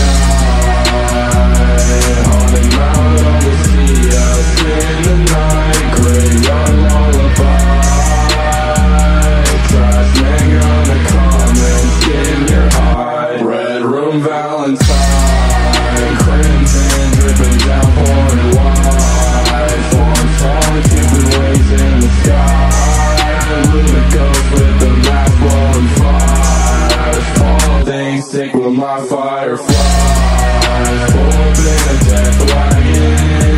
now stick with my firefly. Open a death wagon.